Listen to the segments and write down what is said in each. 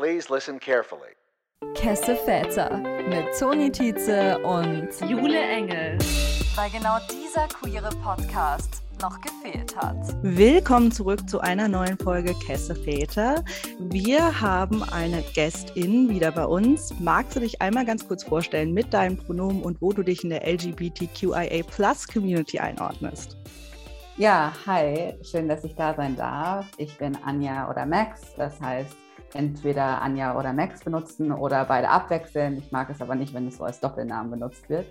Please listen carefully. Kesse Väter mit Toni Tietze und Jule Engel. Weil genau dieser queere Podcast noch gefehlt hat. Willkommen zurück zu einer neuen Folge Kesse Väter. Wir haben eine Gästin wieder bei uns. Magst du dich einmal ganz kurz vorstellen mit deinen Pronomen und wo du dich in der LGBTQIA Plus Community einordnest? Ja, hi, schön, dass ich da sein darf. Ich bin Anja oder Max, das heißt entweder Anja oder Max benutzen oder beide abwechseln. Ich mag es aber nicht, wenn es so als Doppelnamen benutzt wird.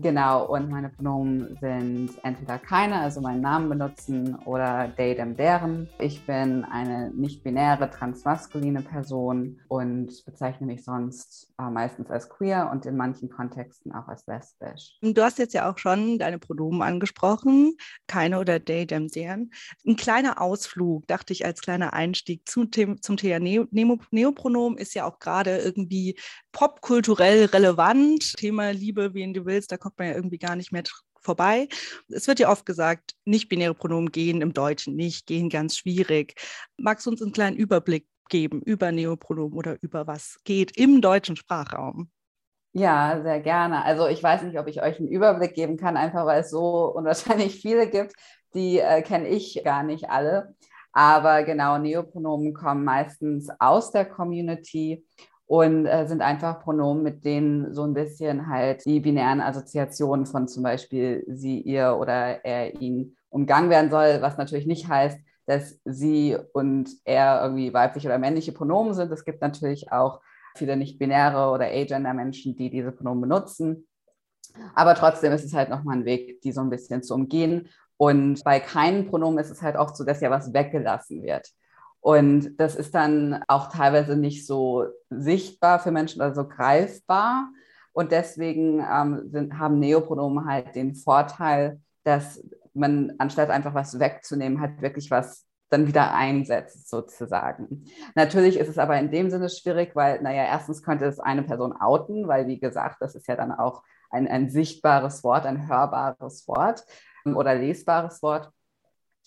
Genau, und meine Pronomen sind entweder keine, also meinen Namen benutzen, oder they, them, deren. Ich bin eine nicht-binäre, transmaskuline Person und bezeichne mich sonst äh, meistens als queer und in manchen Kontexten auch als lesbisch. Du hast jetzt ja auch schon deine Pronomen angesprochen, keine oder they, them, deren. Ein kleiner Ausflug, dachte ich, als kleiner Einstieg zum, zum Thema Neopronomen ist ja auch gerade irgendwie popkulturell relevant. Thema Liebe, wen du willst, da kommt man ja irgendwie gar nicht mehr vorbei. Es wird ja oft gesagt, nicht-binäre Pronomen gehen im Deutschen nicht, gehen ganz schwierig. Magst du uns einen kleinen Überblick geben über Neopronomen oder über was geht im deutschen Sprachraum? Ja, sehr gerne. Also ich weiß nicht, ob ich euch einen Überblick geben kann, einfach weil es so unwahrscheinlich viele gibt. Die äh, kenne ich gar nicht alle. Aber genau, Neopronomen kommen meistens aus der Community und äh, sind einfach Pronomen, mit denen so ein bisschen halt die binären Assoziationen von zum Beispiel sie, ihr oder er, ihn umgangen werden soll, was natürlich nicht heißt, dass sie und er irgendwie weibliche oder männliche Pronomen sind. Es gibt natürlich auch viele nicht-binäre oder agender-Menschen, die diese Pronomen benutzen. Aber trotzdem ist es halt nochmal ein Weg, die so ein bisschen zu umgehen. Und bei keinen Pronomen ist es halt auch so, dass ja was weggelassen wird. Und das ist dann auch teilweise nicht so sichtbar für Menschen oder so greifbar. Und deswegen ähm, sind, haben Neopronomen halt den Vorteil, dass man anstatt einfach was wegzunehmen, halt wirklich was dann wieder einsetzt, sozusagen. Natürlich ist es aber in dem Sinne schwierig, weil, naja, erstens könnte es eine Person outen, weil, wie gesagt, das ist ja dann auch ein, ein sichtbares Wort, ein hörbares Wort oder lesbares Wort.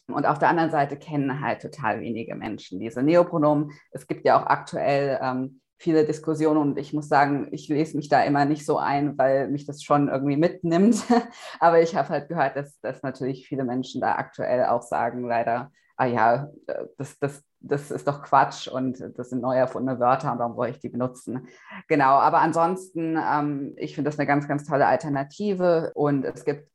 Und auf der anderen Seite kennen halt total wenige Menschen diese Neopronomen. Es gibt ja auch aktuell ähm, viele Diskussionen und ich muss sagen, ich lese mich da immer nicht so ein, weil mich das schon irgendwie mitnimmt. Aber ich habe halt gehört, dass, dass natürlich viele Menschen da aktuell auch sagen, leider, ah ja, das, das, das ist doch Quatsch und das sind neu erfundene Wörter und warum soll ich die benutzen? Genau, aber ansonsten, ähm, ich finde das eine ganz, ganz tolle Alternative und es gibt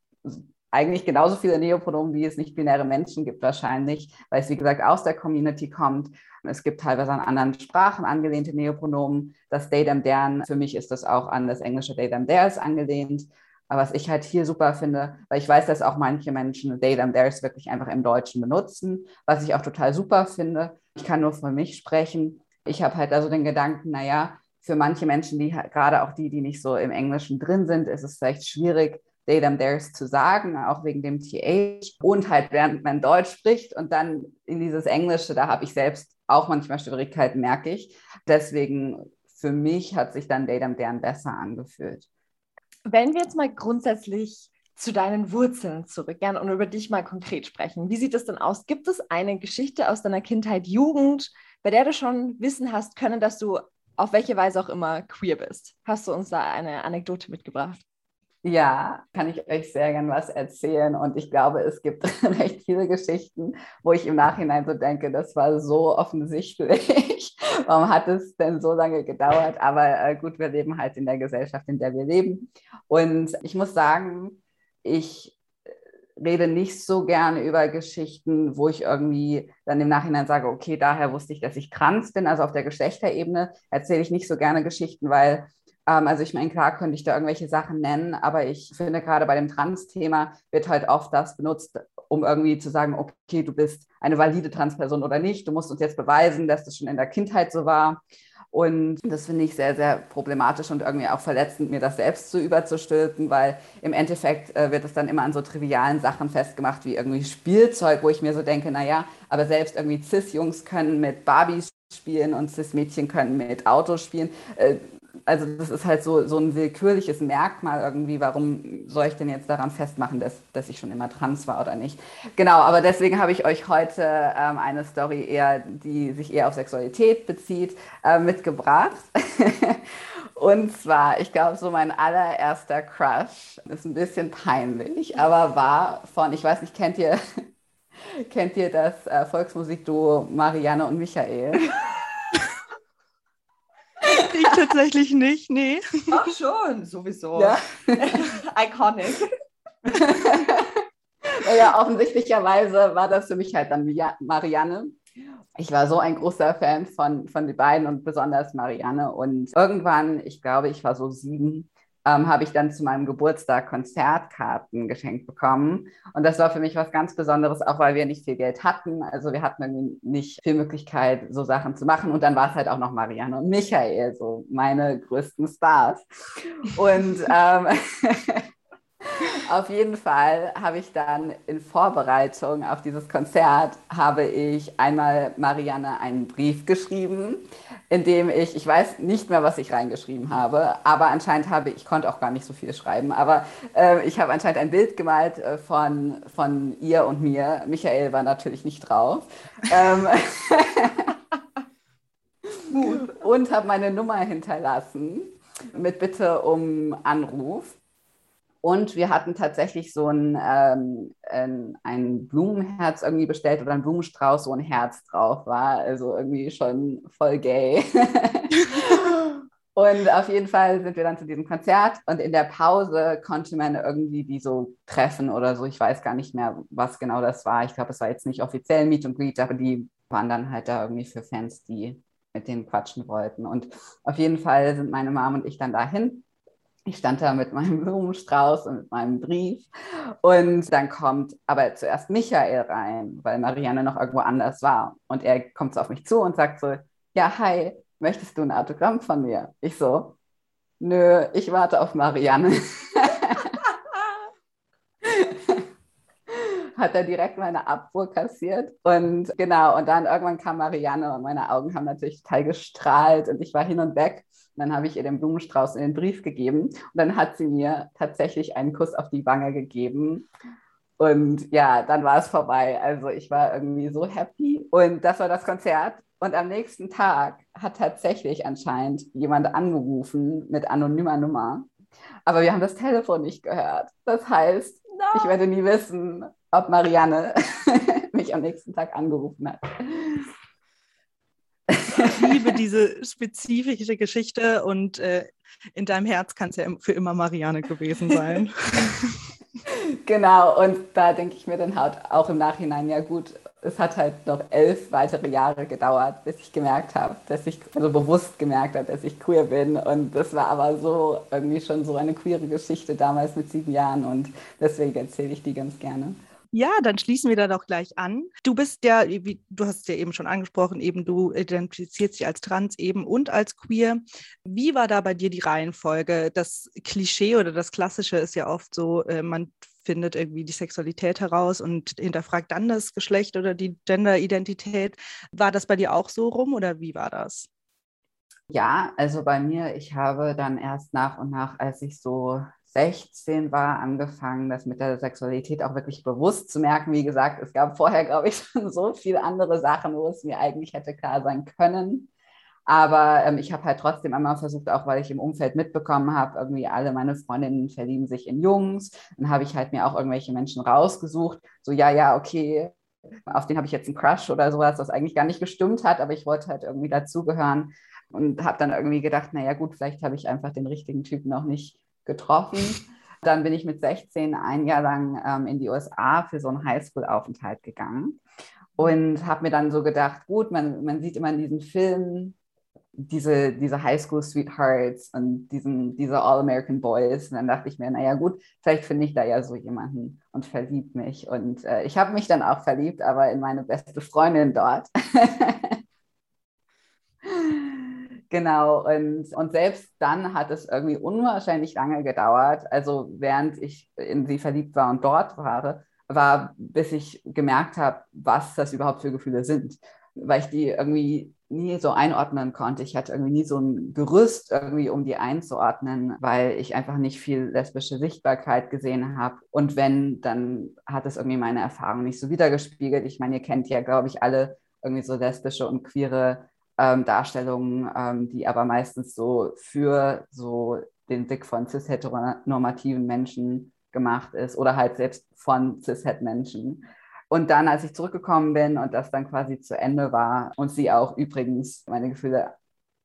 eigentlich genauso viele Neopronomen, wie es nicht-binäre Menschen gibt wahrscheinlich, weil es, wie gesagt, aus der Community kommt. Es gibt teilweise an anderen Sprachen angelehnte Neopronomen. Das they, them, deren, für mich ist das auch an das englische they, them, theirs angelehnt. Aber was ich halt hier super finde, weil ich weiß, dass auch manche Menschen they, them, theirs wirklich einfach im Deutschen benutzen, was ich auch total super finde. Ich kann nur von mich sprechen. Ich habe halt also den Gedanken, naja, für manche Menschen, die gerade auch die, die nicht so im Englischen drin sind, ist es vielleicht schwierig, they, them, theirs zu sagen, auch wegen dem TH. Und halt, während man Deutsch spricht und dann in dieses Englische, da habe ich selbst auch manchmal Schwierigkeiten, merke ich. Deswegen für mich hat sich dann they, them, deren besser angefühlt. Wenn wir jetzt mal grundsätzlich zu deinen Wurzeln zurückkehren und über dich mal konkret sprechen. Wie sieht es denn aus? Gibt es eine Geschichte aus deiner Kindheit, Jugend, bei der du schon Wissen hast können, dass du auf welche Weise auch immer queer bist? Hast du uns da eine Anekdote mitgebracht? Ja, kann ich euch sehr gern was erzählen. Und ich glaube, es gibt recht viele Geschichten, wo ich im Nachhinein so denke, das war so offensichtlich. Warum hat es denn so lange gedauert? Aber äh, gut, wir leben halt in der Gesellschaft, in der wir leben. Und ich muss sagen, ich rede nicht so gerne über Geschichten, wo ich irgendwie dann im Nachhinein sage, okay, daher wusste ich, dass ich trans bin. Also auf der Geschlechterebene erzähle ich nicht so gerne Geschichten, weil also ich meine, klar könnte ich da irgendwelche Sachen nennen, aber ich finde gerade bei dem Trans-Thema wird halt oft das benutzt, um irgendwie zu sagen, okay, du bist eine valide Transperson oder nicht. Du musst uns jetzt beweisen, dass das schon in der Kindheit so war. Und das finde ich sehr, sehr problematisch und irgendwie auch verletzend, mir das selbst zu überzustülpen, weil im Endeffekt äh, wird es dann immer an so trivialen Sachen festgemacht, wie irgendwie Spielzeug, wo ich mir so denke, naja, aber selbst irgendwie Cis-Jungs können mit Barbies spielen und Cis-Mädchen können mit Autos spielen. Äh, also das ist halt so, so ein willkürliches Merkmal irgendwie, warum soll ich denn jetzt daran festmachen, dass, dass ich schon immer trans war oder nicht. Genau, aber deswegen habe ich euch heute ähm, eine Story eher, die sich eher auf Sexualität bezieht, äh, mitgebracht. Und zwar, ich glaube, so mein allererster Crush ist ein bisschen peinlich, aber war von, ich weiß nicht, kennt ihr, kennt ihr das äh, Volksmusikduo Marianne und Michael? Ich tatsächlich nicht, nee. Ach schon, sowieso. Ja. Iconic. naja, offensichtlicherweise war das für mich halt dann Marianne. Ich war so ein großer Fan von, von den beiden und besonders Marianne. Und irgendwann, ich glaube, ich war so sieben, ähm, habe ich dann zu meinem Geburtstag Konzertkarten geschenkt bekommen. Und das war für mich was ganz Besonderes, auch weil wir nicht viel Geld hatten. Also wir hatten irgendwie nicht viel Möglichkeit, so Sachen zu machen. Und dann war es halt auch noch Marianne und Michael, so meine größten Stars. Und ähm, Auf jeden Fall habe ich dann in Vorbereitung auf dieses Konzert, habe ich einmal Marianne einen Brief geschrieben, in dem ich, ich weiß nicht mehr, was ich reingeschrieben habe, aber anscheinend habe ich, konnte auch gar nicht so viel schreiben, aber äh, ich habe anscheinend ein Bild gemalt äh, von, von ihr und mir. Michael war natürlich nicht drauf. Ähm, und habe meine Nummer hinterlassen mit Bitte um Anruf. Und wir hatten tatsächlich so ein, ähm, ein, Blumenherz irgendwie bestellt oder ein Blumenstrauß, wo ein Herz drauf war. Also irgendwie schon voll gay. und auf jeden Fall sind wir dann zu diesem Konzert und in der Pause konnte man irgendwie die so treffen oder so. Ich weiß gar nicht mehr, was genau das war. Ich glaube, es war jetzt nicht offiziell Meet and Greet, aber die waren dann halt da irgendwie für Fans, die mit denen quatschen wollten. Und auf jeden Fall sind meine Mom und ich dann dahin ich stand da mit meinem Blumenstrauß und mit meinem Brief. Und dann kommt aber zuerst Michael rein, weil Marianne noch irgendwo anders war. Und er kommt so auf mich zu und sagt so, ja, hi, möchtest du ein Autogramm von mir? Ich so, nö, ich warte auf Marianne. Hat er direkt meine Abfuhr kassiert. Und genau, und dann irgendwann kam Marianne und meine Augen haben natürlich total gestrahlt und ich war hin und weg. Und dann habe ich ihr den Blumenstrauß in den Brief gegeben und dann hat sie mir tatsächlich einen Kuss auf die Wange gegeben. Und ja, dann war es vorbei. Also ich war irgendwie so happy. Und das war das Konzert. Und am nächsten Tag hat tatsächlich anscheinend jemand angerufen mit anonymer Nummer. Aber wir haben das Telefon nicht gehört. Das heißt, no. ich werde nie wissen, ob Marianne mich am nächsten Tag angerufen hat. Ich liebe diese spezifische Geschichte und äh, in deinem Herz kann es ja für immer Marianne gewesen sein. genau, und da denke ich mir dann halt auch im Nachhinein, ja gut, es hat halt noch elf weitere Jahre gedauert, bis ich gemerkt habe, dass ich, also bewusst gemerkt habe, dass ich queer bin. Und das war aber so irgendwie schon so eine queere Geschichte damals mit sieben Jahren und deswegen erzähle ich die ganz gerne. Ja, dann schließen wir da doch gleich an. Du bist ja, wie, du hast es ja eben schon angesprochen, eben du identifizierst dich als trans eben und als queer. Wie war da bei dir die Reihenfolge? Das Klischee oder das Klassische ist ja oft so, äh, man findet irgendwie die Sexualität heraus und hinterfragt dann das Geschlecht oder die Genderidentität. War das bei dir auch so rum oder wie war das? Ja, also bei mir, ich habe dann erst nach und nach, als ich so 16 war, angefangen, das mit der Sexualität auch wirklich bewusst zu merken. Wie gesagt, es gab vorher, glaube ich, schon so viele andere Sachen, wo es mir eigentlich hätte klar sein können. Aber ähm, ich habe halt trotzdem einmal versucht, auch weil ich im Umfeld mitbekommen habe, irgendwie alle meine Freundinnen verlieben sich in Jungs. Dann habe ich halt mir auch irgendwelche Menschen rausgesucht. So, ja, ja, okay, auf den habe ich jetzt einen Crush oder sowas, was eigentlich gar nicht gestimmt hat, aber ich wollte halt irgendwie dazugehören und habe dann irgendwie gedacht, naja gut, vielleicht habe ich einfach den richtigen Typen noch nicht getroffen. Dann bin ich mit 16 ein Jahr lang ähm, in die USA für so einen Highschool-Aufenthalt gegangen und habe mir dann so gedacht, gut, man, man sieht immer in diesen Filmen diese, diese Highschool-Sweethearts und diesen, diese All-American Boys. Und dann dachte ich mir, naja gut, vielleicht finde ich da ja so jemanden und verliebt mich. Und äh, ich habe mich dann auch verliebt, aber in meine beste Freundin dort. Genau, und, und selbst dann hat es irgendwie unwahrscheinlich lange gedauert. Also während ich in sie verliebt war und dort war, war, bis ich gemerkt habe, was das überhaupt für Gefühle sind. Weil ich die irgendwie nie so einordnen konnte. Ich hatte irgendwie nie so ein Gerüst irgendwie, um die einzuordnen, weil ich einfach nicht viel lesbische Sichtbarkeit gesehen habe. Und wenn, dann hat es irgendwie meine Erfahrung nicht so wiedergespiegelt. Ich meine, ihr kennt ja, glaube ich, alle irgendwie so lesbische und queere ähm, Darstellungen, ähm, die aber meistens so für so den Blick von cis-heteronormativen Menschen gemacht ist oder halt selbst von cis-het-Menschen. Und dann, als ich zurückgekommen bin und das dann quasi zu Ende war und sie auch übrigens meine Gefühle,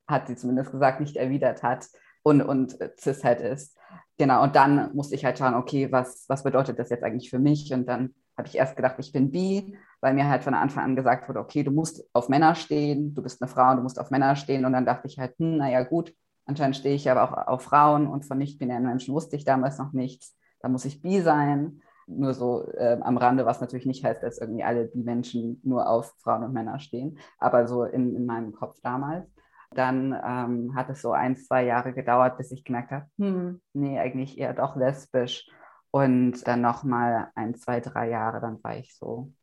hat sie zumindest gesagt, nicht erwidert hat und, und cis-het ist. Genau, und dann musste ich halt schauen, okay, was, was bedeutet das jetzt eigentlich für mich? Und dann habe ich erst gedacht, ich bin bi, weil mir halt von Anfang an gesagt wurde, okay, du musst auf Männer stehen, du bist eine Frau, du musst auf Männer stehen. Und dann dachte ich halt, hm, naja, gut, anscheinend stehe ich aber auch auf Frauen und von nicht-binären Menschen wusste ich damals noch nichts. Da muss ich bi sein nur so äh, am Rande, was natürlich nicht heißt, dass irgendwie alle die Menschen nur auf Frauen und Männer stehen, aber so in, in meinem Kopf damals. Dann ähm, hat es so ein, zwei Jahre gedauert, bis ich gemerkt habe, hm, nee, eigentlich eher doch lesbisch. Und dann nochmal ein, zwei, drei Jahre, dann war ich so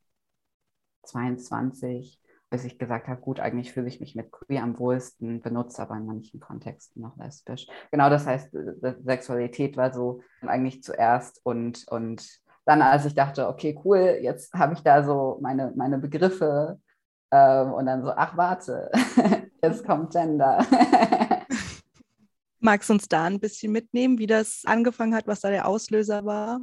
22, bis ich gesagt habe, gut, eigentlich fühle ich mich mit queer am wohlsten, benutze aber in manchen Kontexten noch lesbisch. Genau, das heißt, äh, Sexualität war so eigentlich zuerst und, und dann, als ich dachte, okay, cool, jetzt habe ich da so meine, meine Begriffe ähm, und dann so, ach warte, jetzt kommt Gender. Magst du uns da ein bisschen mitnehmen, wie das angefangen hat, was da der Auslöser war?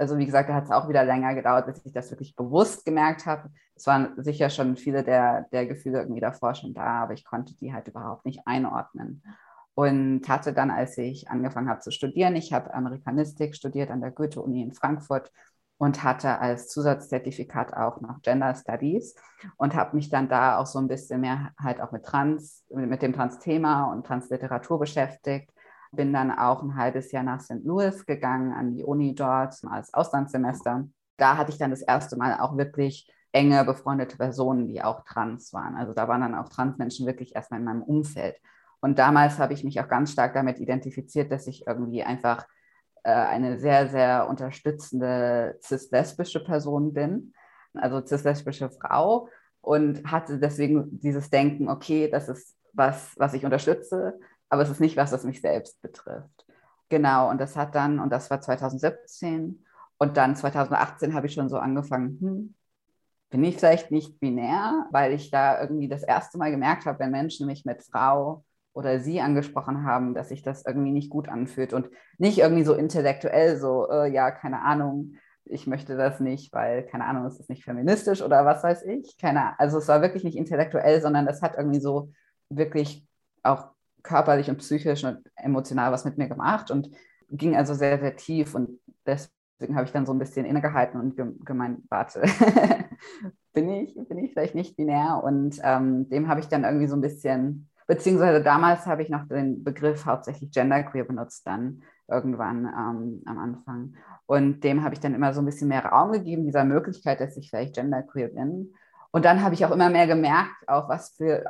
Also wie gesagt, da hat es auch wieder länger gedauert, bis ich das wirklich bewusst gemerkt habe. Es waren sicher schon viele der, der Gefühle irgendwie davor schon da, aber ich konnte die halt überhaupt nicht einordnen und hatte dann, als ich angefangen habe zu studieren, ich habe Amerikanistik studiert an der Goethe-Uni in Frankfurt und hatte als Zusatzzertifikat auch noch Gender Studies und habe mich dann da auch so ein bisschen mehr halt auch mit Trans, mit dem Trans-Thema und Transliteratur beschäftigt. Bin dann auch ein halbes Jahr nach St. Louis gegangen, an die Uni dort als Auslandssemester. Da hatte ich dann das erste Mal auch wirklich enge befreundete Personen, die auch trans waren. Also da waren dann auch Transmenschen wirklich erstmal in meinem Umfeld. Und damals habe ich mich auch ganz stark damit identifiziert, dass ich irgendwie einfach äh, eine sehr, sehr unterstützende cis-lesbische Person bin, also cis-lesbische Frau und hatte deswegen dieses Denken, okay, das ist was, was ich unterstütze, aber es ist nicht was, was mich selbst betrifft. Genau, und das hat dann, und das war 2017, und dann 2018 habe ich schon so angefangen, hm, bin ich vielleicht nicht binär, weil ich da irgendwie das erste Mal gemerkt habe, wenn Menschen mich mit Frau oder Sie angesprochen haben, dass sich das irgendwie nicht gut anfühlt und nicht irgendwie so intellektuell so, äh, ja, keine Ahnung, ich möchte das nicht, weil, keine Ahnung, es ist nicht feministisch oder was weiß ich. Keine, also es war wirklich nicht intellektuell, sondern es hat irgendwie so wirklich auch körperlich und psychisch und emotional was mit mir gemacht und ging also sehr, sehr tief und deswegen habe ich dann so ein bisschen innegehalten und gemeint, warte, bin ich, bin ich vielleicht nicht binär und ähm, dem habe ich dann irgendwie so ein bisschen Beziehungsweise damals habe ich noch den Begriff hauptsächlich Genderqueer benutzt, dann irgendwann ähm, am Anfang. Und dem habe ich dann immer so ein bisschen mehr Raum gegeben, dieser Möglichkeit, dass ich vielleicht Genderqueer bin. Und dann habe ich auch immer mehr gemerkt, auf was für,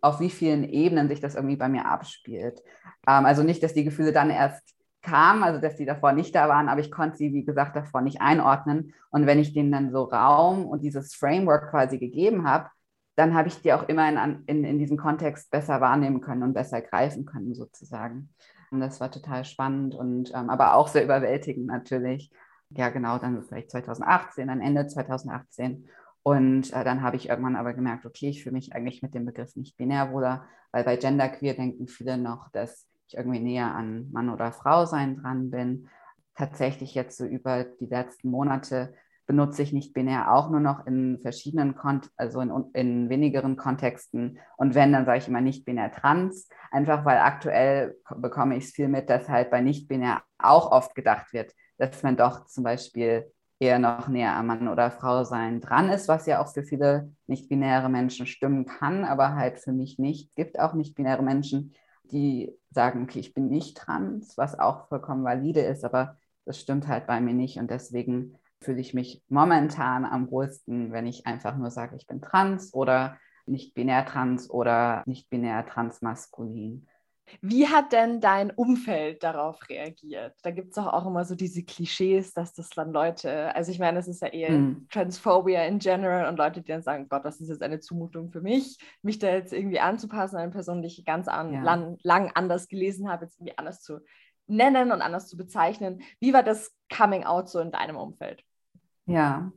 auf wie vielen Ebenen sich das irgendwie bei mir abspielt. Ähm, also nicht, dass die Gefühle dann erst kamen, also dass die davor nicht da waren, aber ich konnte sie, wie gesagt, davor nicht einordnen. Und wenn ich denen dann so Raum und dieses Framework quasi gegeben habe, dann habe ich die auch immer in, in, in diesem Kontext besser wahrnehmen können und besser greifen können, sozusagen. Und das war total spannend und ähm, aber auch sehr überwältigend natürlich. Ja, genau, dann vielleicht 2018, dann Ende 2018. Und äh, dann habe ich irgendwann aber gemerkt, okay, ich fühle mich eigentlich mit dem Begriff nicht binär wohler, weil bei Genderqueer denken viele noch, dass ich irgendwie näher an Mann oder Frau sein dran bin. Tatsächlich jetzt so über die letzten Monate benutze ich nicht binär auch nur noch in verschiedenen, Kont also in, in wenigeren Kontexten. Und wenn, dann sage ich immer nicht binär trans, einfach weil aktuell bekomme ich es viel mit, dass halt bei nicht binär auch oft gedacht wird, dass man doch zum Beispiel eher noch näher am Mann oder Frau sein dran ist, was ja auch für viele nicht-binäre Menschen stimmen kann, aber halt für mich nicht. Es gibt auch nicht-binäre Menschen, die sagen, okay, ich bin nicht trans, was auch vollkommen valide ist, aber das stimmt halt bei mir nicht und deswegen fühle ich mich momentan am wohlsten, wenn ich einfach nur sage, ich bin trans oder nicht binär trans oder nicht binär transmaskulin. Wie hat denn dein Umfeld darauf reagiert? Da gibt es doch auch immer so diese Klischees, dass das dann Leute, also ich meine, es ist ja eher mm. Transphobia in general und Leute, die dann sagen, Gott, das ist jetzt eine Zumutung für mich, mich da jetzt irgendwie anzupassen, eine Person, die ich ganz an, ja. lang, lang anders gelesen habe, jetzt irgendwie anders zu nennen und anders zu bezeichnen. Wie war das Coming Out so in deinem Umfeld? Ja,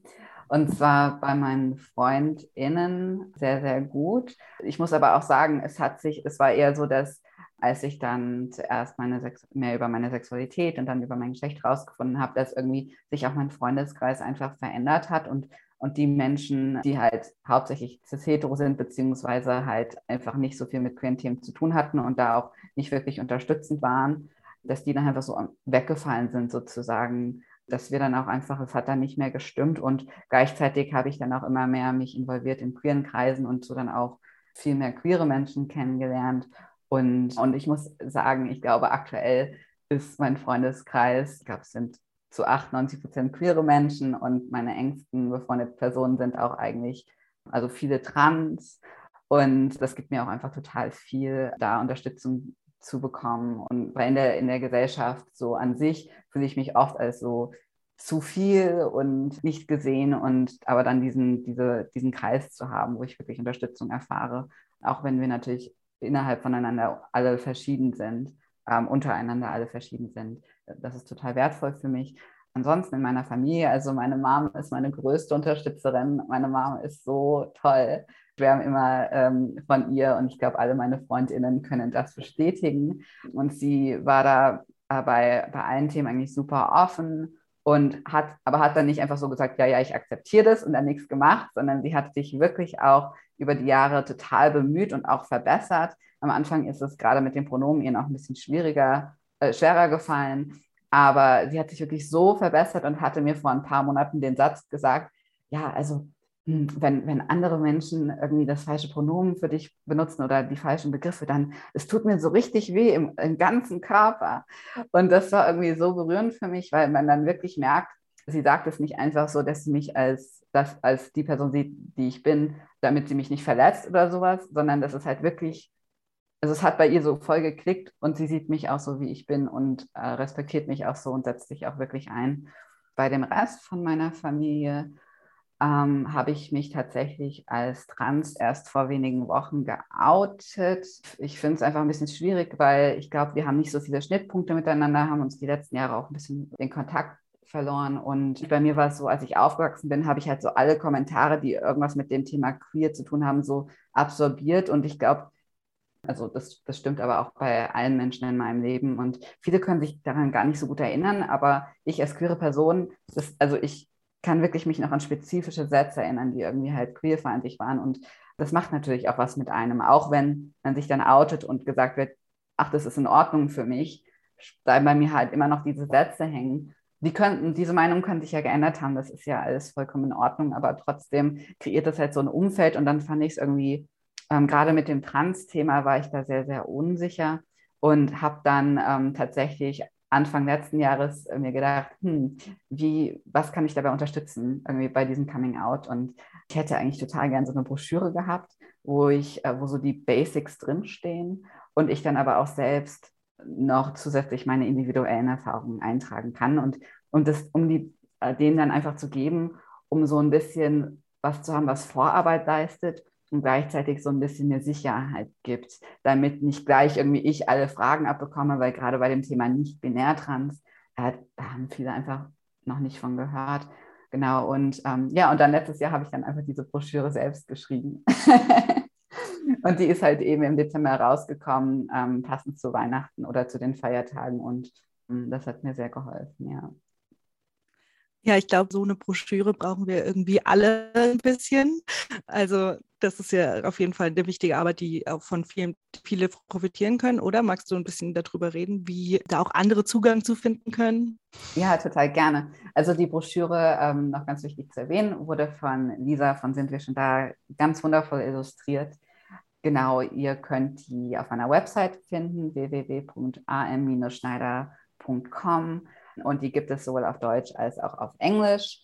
und zwar bei meinen FreundInnen sehr, sehr gut. Ich muss aber auch sagen, es hat sich, es war eher so, dass als ich dann zuerst meine Sex mehr über meine Sexualität und dann über mein Geschlecht rausgefunden habe, dass irgendwie sich auch mein Freundeskreis einfach verändert hat und, und die Menschen, die halt hauptsächlich cis-hetero sind, beziehungsweise halt einfach nicht so viel mit queeren Themen zu tun hatten und da auch nicht wirklich unterstützend waren, dass die dann einfach so weggefallen sind sozusagen dass wir dann auch einfach, es hat dann nicht mehr gestimmt und gleichzeitig habe ich dann auch immer mehr mich involviert in queeren Kreisen und so dann auch viel mehr queere Menschen kennengelernt. Und, und ich muss sagen, ich glaube, aktuell ist mein Freundeskreis, ich glaube, es sind zu 98 Prozent queere Menschen und meine engsten befreundeten Personen sind auch eigentlich, also viele trans. Und das gibt mir auch einfach total viel, da Unterstützung zu bekommen. Und weil in der, in der Gesellschaft so an sich fühle ich mich oft als so zu viel und nicht gesehen und aber dann diesen, diese, diesen Kreis zu haben, wo ich wirklich Unterstützung erfahre, auch wenn wir natürlich innerhalb voneinander alle verschieden sind, ähm, untereinander alle verschieden sind. Das ist total wertvoll für mich. Ansonsten in meiner Familie, also meine Mom ist meine größte Unterstützerin. Meine Mom ist so toll schwärme immer ähm, von ihr und ich glaube, alle meine Freundinnen können das bestätigen. Und sie war da äh, bei, bei allen Themen eigentlich super offen und hat, aber hat dann nicht einfach so gesagt, ja, ja, ich akzeptiere das und dann nichts gemacht, sondern sie hat sich wirklich auch über die Jahre total bemüht und auch verbessert. Am Anfang ist es gerade mit den Pronomen ihr noch ein bisschen schwieriger, äh, schwerer gefallen, aber sie hat sich wirklich so verbessert und hatte mir vor ein paar Monaten den Satz gesagt, ja, also wenn, wenn andere Menschen irgendwie das falsche Pronomen für dich benutzen oder die falschen Begriffe, dann es tut mir so richtig weh im, im ganzen Körper. Und das war irgendwie so berührend für mich, weil man dann wirklich merkt, sie sagt es nicht einfach so, dass sie mich als, das, als die Person sieht, die ich bin, damit sie mich nicht verletzt oder sowas, sondern das ist halt wirklich, also es hat bei ihr so voll geklickt und sie sieht mich auch so, wie ich bin und äh, respektiert mich auch so und setzt sich auch wirklich ein. Bei dem Rest von meiner Familie ähm, habe ich mich tatsächlich als trans erst vor wenigen Wochen geoutet. Ich finde es einfach ein bisschen schwierig, weil ich glaube, wir haben nicht so viele Schnittpunkte miteinander, haben uns die letzten Jahre auch ein bisschen den Kontakt verloren. Und bei mir war es so, als ich aufgewachsen bin, habe ich halt so alle Kommentare, die irgendwas mit dem Thema queer zu tun haben, so absorbiert. Und ich glaube, also das, das stimmt aber auch bei allen Menschen in meinem Leben. Und viele können sich daran gar nicht so gut erinnern, aber ich als queere Person, das, also ich kann wirklich mich noch an spezifische Sätze erinnern, die irgendwie halt queerfeindlich waren. Und das macht natürlich auch was mit einem, auch wenn man sich dann outet und gesagt wird, ach, das ist in Ordnung für mich, bleiben bei mir halt immer noch diese Sätze hängen. Die könnten, diese Meinung könnte sich ja geändert haben, das ist ja alles vollkommen in Ordnung, aber trotzdem kreiert das halt so ein Umfeld und dann fand ich es irgendwie, ähm, gerade mit dem Trans-Thema war ich da sehr, sehr unsicher und habe dann ähm, tatsächlich Anfang letzten Jahres äh, mir gedacht, hm, wie, was kann ich dabei unterstützen, irgendwie bei diesem Coming Out? Und ich hätte eigentlich total gern so eine Broschüre gehabt, wo ich, äh, wo so die Basics drinstehen und ich dann aber auch selbst noch zusätzlich meine individuellen Erfahrungen eintragen kann und, und das, um die, äh, denen dann einfach zu geben, um so ein bisschen was zu haben, was Vorarbeit leistet und gleichzeitig so ein bisschen eine Sicherheit gibt, damit nicht gleich irgendwie ich alle Fragen abbekomme, weil gerade bei dem Thema nicht binär trans, äh, da haben viele einfach noch nicht von gehört. Genau, und ähm, ja, und dann letztes Jahr habe ich dann einfach diese Broschüre selbst geschrieben. und die ist halt eben im Dezember rausgekommen, ähm, passend zu Weihnachten oder zu den Feiertagen. Und ähm, das hat mir sehr geholfen, ja. Ja, ich glaube, so eine Broschüre brauchen wir irgendwie alle ein bisschen. Also das ist ja auf jeden Fall eine wichtige Arbeit, die auch von vielen viele profitieren können, oder? Magst du ein bisschen darüber reden, wie da auch andere Zugang zu finden können? Ja, total gerne. Also die Broschüre, ähm, noch ganz wichtig zu erwähnen, wurde von Lisa von Sind wir schon da ganz wundervoll illustriert. Genau, ihr könnt die auf meiner Website finden, www.am-schneider.com und die gibt es sowohl auf Deutsch als auch auf Englisch.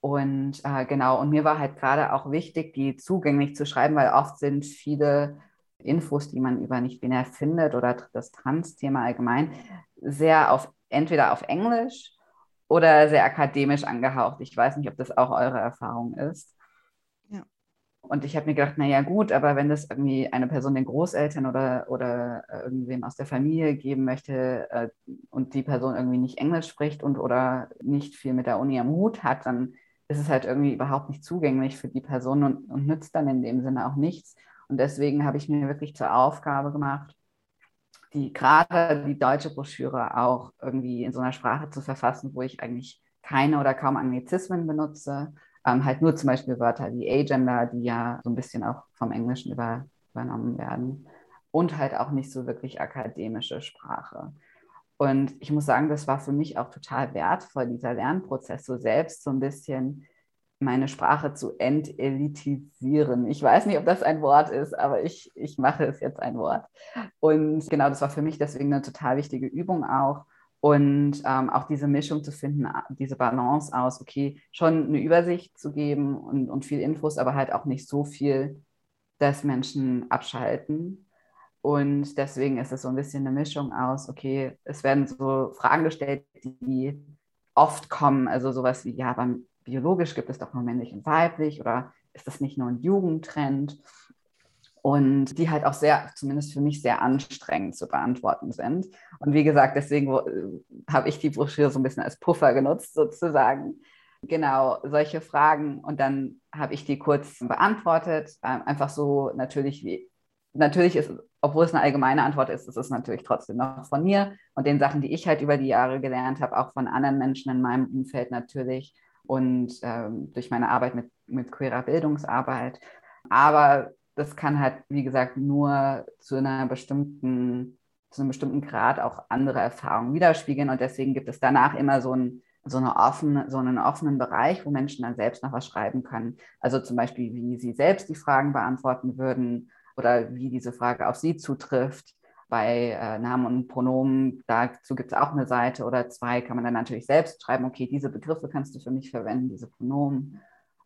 Und äh, genau, und mir war halt gerade auch wichtig, die zugänglich zu schreiben, weil oft sind viele Infos, die man über nicht-binär findet oder das Trans-Thema allgemein, sehr auf entweder auf Englisch oder sehr akademisch angehaucht. Ich weiß nicht, ob das auch eure Erfahrung ist. Und ich habe mir gedacht, naja gut, aber wenn das irgendwie eine Person den Großeltern oder, oder äh, irgendwem aus der Familie geben möchte äh, und die Person irgendwie nicht Englisch spricht und oder nicht viel mit der Uni am Hut hat, dann ist es halt irgendwie überhaupt nicht zugänglich für die Person und, und nützt dann in dem Sinne auch nichts. Und deswegen habe ich mir wirklich zur Aufgabe gemacht, die gerade die deutsche Broschüre auch irgendwie in so einer Sprache zu verfassen, wo ich eigentlich keine oder kaum Anglizismen benutze. Ähm, halt nur zum Beispiel Wörter wie Agender, die ja so ein bisschen auch vom Englischen über, übernommen werden. Und halt auch nicht so wirklich akademische Sprache. Und ich muss sagen, das war für mich auch total wertvoll, dieser Lernprozess, so selbst so ein bisschen meine Sprache zu entelitisieren. Ich weiß nicht, ob das ein Wort ist, aber ich, ich mache es jetzt ein Wort. Und genau, das war für mich deswegen eine total wichtige Übung auch. Und ähm, auch diese Mischung zu finden, diese Balance aus, okay, schon eine Übersicht zu geben und, und viel Infos, aber halt auch nicht so viel, dass Menschen abschalten. Und deswegen ist es so ein bisschen eine Mischung aus, okay, es werden so Fragen gestellt, die oft kommen, also sowas wie, ja, beim biologisch gibt es doch nur männlich und weiblich oder ist das nicht nur ein Jugendtrend? Und die halt auch sehr, zumindest für mich, sehr anstrengend zu beantworten sind. Und wie gesagt, deswegen äh, habe ich die Broschüre so ein bisschen als Puffer genutzt, sozusagen. Genau, solche Fragen. Und dann habe ich die kurz beantwortet. Ähm, einfach so natürlich wie, natürlich ist, obwohl es eine allgemeine Antwort ist, ist es natürlich trotzdem noch von mir und den Sachen, die ich halt über die Jahre gelernt habe, auch von anderen Menschen in meinem Umfeld natürlich und ähm, durch meine Arbeit mit, mit queerer Bildungsarbeit. Aber das kann halt, wie gesagt, nur zu einer bestimmten, zu einem bestimmten Grad auch andere Erfahrungen widerspiegeln. Und deswegen gibt es danach immer so, ein, so, eine offene, so einen offenen Bereich, wo Menschen dann selbst noch was schreiben können. Also zum Beispiel, wie sie selbst die Fragen beantworten würden oder wie diese Frage auf sie zutrifft bei äh, Namen und Pronomen, dazu gibt es auch eine Seite oder zwei, kann man dann natürlich selbst schreiben, okay, diese Begriffe kannst du für mich verwenden, diese Pronomen.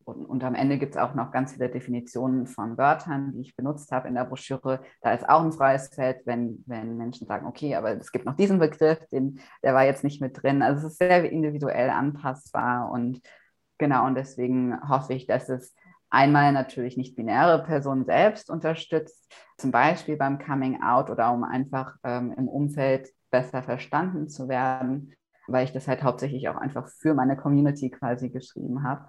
Und, und am Ende gibt es auch noch ganz viele Definitionen von Wörtern, die ich benutzt habe in der Broschüre. Da ist auch ein freies Feld, wenn, wenn Menschen sagen, okay, aber es gibt noch diesen Begriff, den, der war jetzt nicht mit drin. Also es ist sehr individuell anpassbar und genau, und deswegen hoffe ich, dass es einmal natürlich nicht binäre Personen selbst unterstützt, zum Beispiel beim Coming Out oder um einfach ähm, im Umfeld besser verstanden zu werden, weil ich das halt hauptsächlich auch einfach für meine Community quasi geschrieben habe.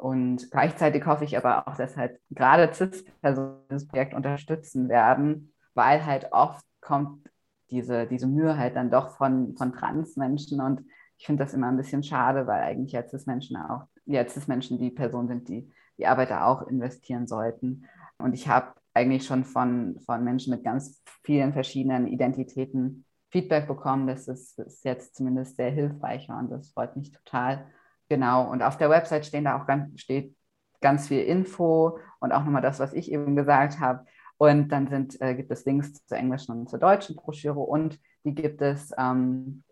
Und gleichzeitig hoffe ich aber auch, dass halt gerade CIS-Personen das Projekt unterstützen werden, weil halt oft kommt diese, diese Mühe halt dann doch von, von Trans-Menschen und ich finde das immer ein bisschen schade, weil eigentlich jetzt CIS-Menschen auch, jetzt CIS-Menschen die Person sind, die die Arbeiter auch investieren sollten. Und ich habe eigentlich schon von, von Menschen mit ganz vielen verschiedenen Identitäten Feedback bekommen. Das ist, ist jetzt zumindest sehr hilfreich und das freut mich total. Genau. Und auf der Website stehen da auch ganz, steht ganz viel Info und auch nochmal das, was ich eben gesagt habe. Und dann sind, äh, gibt es Links zur englischen und zur deutschen Broschüre und die gibt es ähm,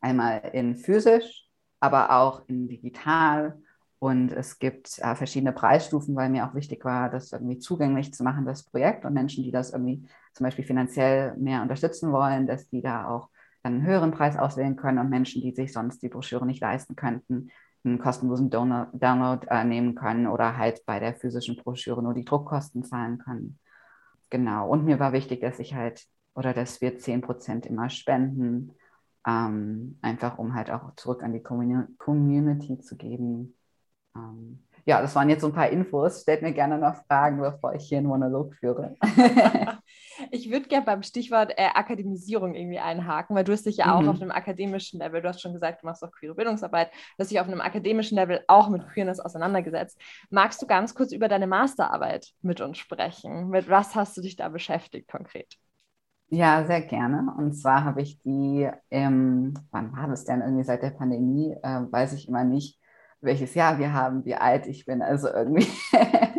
einmal in physisch, aber auch in digital und es gibt äh, verschiedene Preisstufen, weil mir auch wichtig war, das irgendwie zugänglich zu machen, das Projekt. Und Menschen, die das irgendwie zum Beispiel finanziell mehr unterstützen wollen, dass die da auch einen höheren Preis auswählen können. Und Menschen, die sich sonst die Broschüre nicht leisten könnten, einen kostenlosen Download, äh, nehmen können oder halt bei der physischen Broschüre nur die Druckkosten zahlen können. Genau. Und mir war wichtig, dass ich halt oder dass wir 10% immer spenden, ähm, einfach um halt auch zurück an die Community zu geben ähm, ja, das waren jetzt so ein paar Infos. Stellt mir gerne noch Fragen, bevor ich hier einen Monolog führe. ich würde gerne beim Stichwort äh, Akademisierung irgendwie einhaken, weil du hast dich ja auch mhm. auf einem akademischen Level, du hast schon gesagt, du machst auch queere Bildungsarbeit, du hast dich auf einem akademischen Level auch mit Queerness auseinandergesetzt. Magst du ganz kurz über deine Masterarbeit mit uns sprechen? Mit was hast du dich da beschäftigt konkret? Ja, sehr gerne. Und zwar habe ich die, ähm, wann war das denn? Irgendwie seit der Pandemie, äh, weiß ich immer nicht, welches Jahr wir haben, wie alt ich bin. Also irgendwie.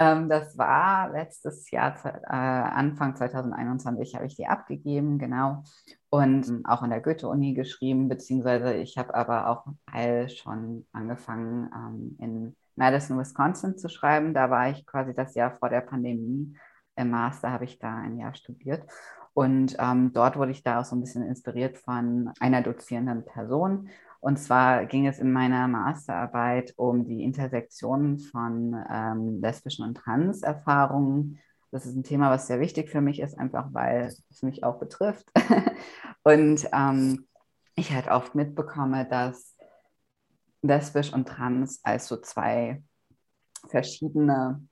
ähm, das war letztes Jahr, äh, Anfang 2021 habe ich die abgegeben, genau. Und ähm, auch an der Goethe-Uni geschrieben, beziehungsweise ich habe aber auch Teil schon angefangen ähm, in Madison, Wisconsin zu schreiben. Da war ich quasi das Jahr vor der Pandemie im Master habe ich da ein Jahr studiert. Und ähm, dort wurde ich da auch so ein bisschen inspiriert von einer dozierenden Person. Und zwar ging es in meiner Masterarbeit um die Intersektion von ähm, lesbischen und Trans-Erfahrungen. Das ist ein Thema, was sehr wichtig für mich ist, einfach weil es mich auch betrifft. und ähm, ich halt oft mitbekomme, dass lesbisch und trans als so zwei verschiedene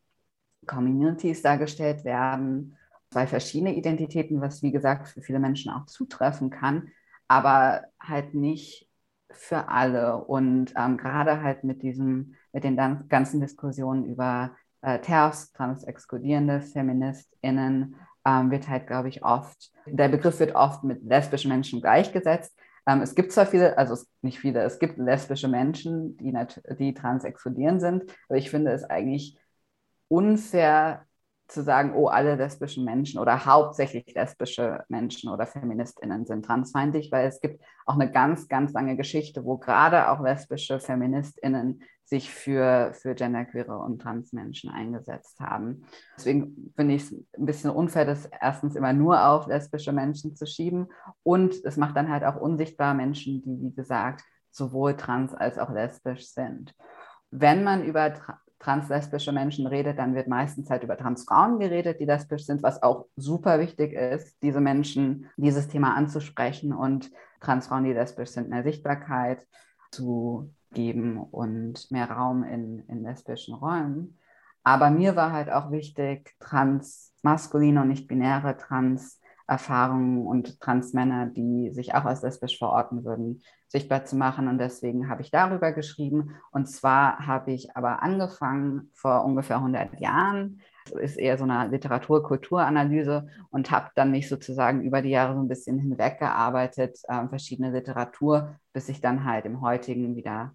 Communities dargestellt werden, zwei verschiedene Identitäten, was wie gesagt für viele Menschen auch zutreffen kann, aber halt nicht für alle. Und ähm, gerade halt mit diesem, mit den ganzen Diskussionen über äh, TERFs, trans-exkludierende FeministInnen, ähm, wird halt, glaube ich, oft, der Begriff wird oft mit lesbischen Menschen gleichgesetzt. Ähm, es gibt zwar viele, also nicht viele, es gibt lesbische Menschen, die, die trans-exkludierend sind, aber ich finde es eigentlich unfair zu sagen, oh, alle lesbischen Menschen oder hauptsächlich lesbische Menschen oder Feministinnen sind transfeindlich, weil es gibt auch eine ganz, ganz lange Geschichte, wo gerade auch lesbische Feministinnen sich für, für genderqueere und Transmenschen eingesetzt haben. Deswegen finde ich es ein bisschen unfair, das erstens immer nur auf lesbische Menschen zu schieben und es macht dann halt auch unsichtbar Menschen, die, wie gesagt, sowohl trans als auch lesbisch sind. Wenn man über translesbische Menschen redet, dann wird meistens halt über Transfrauen geredet, die lesbisch sind, was auch super wichtig ist, diese Menschen, dieses Thema anzusprechen und Transfrauen, die lesbisch sind, mehr Sichtbarkeit zu geben und mehr Raum in, in lesbischen Räumen. Aber mir war halt auch wichtig, transmaskuline und nicht-binäre Trans-Erfahrungen und Transmänner, die sich auch als lesbisch verorten würden, sichtbar zu machen. Und deswegen habe ich darüber geschrieben. Und zwar habe ich aber angefangen vor ungefähr 100 Jahren. Ist eher so eine Literatur-Kulturanalyse und habe dann mich sozusagen über die Jahre so ein bisschen hinweggearbeitet, äh, verschiedene Literatur, bis ich dann halt im heutigen wieder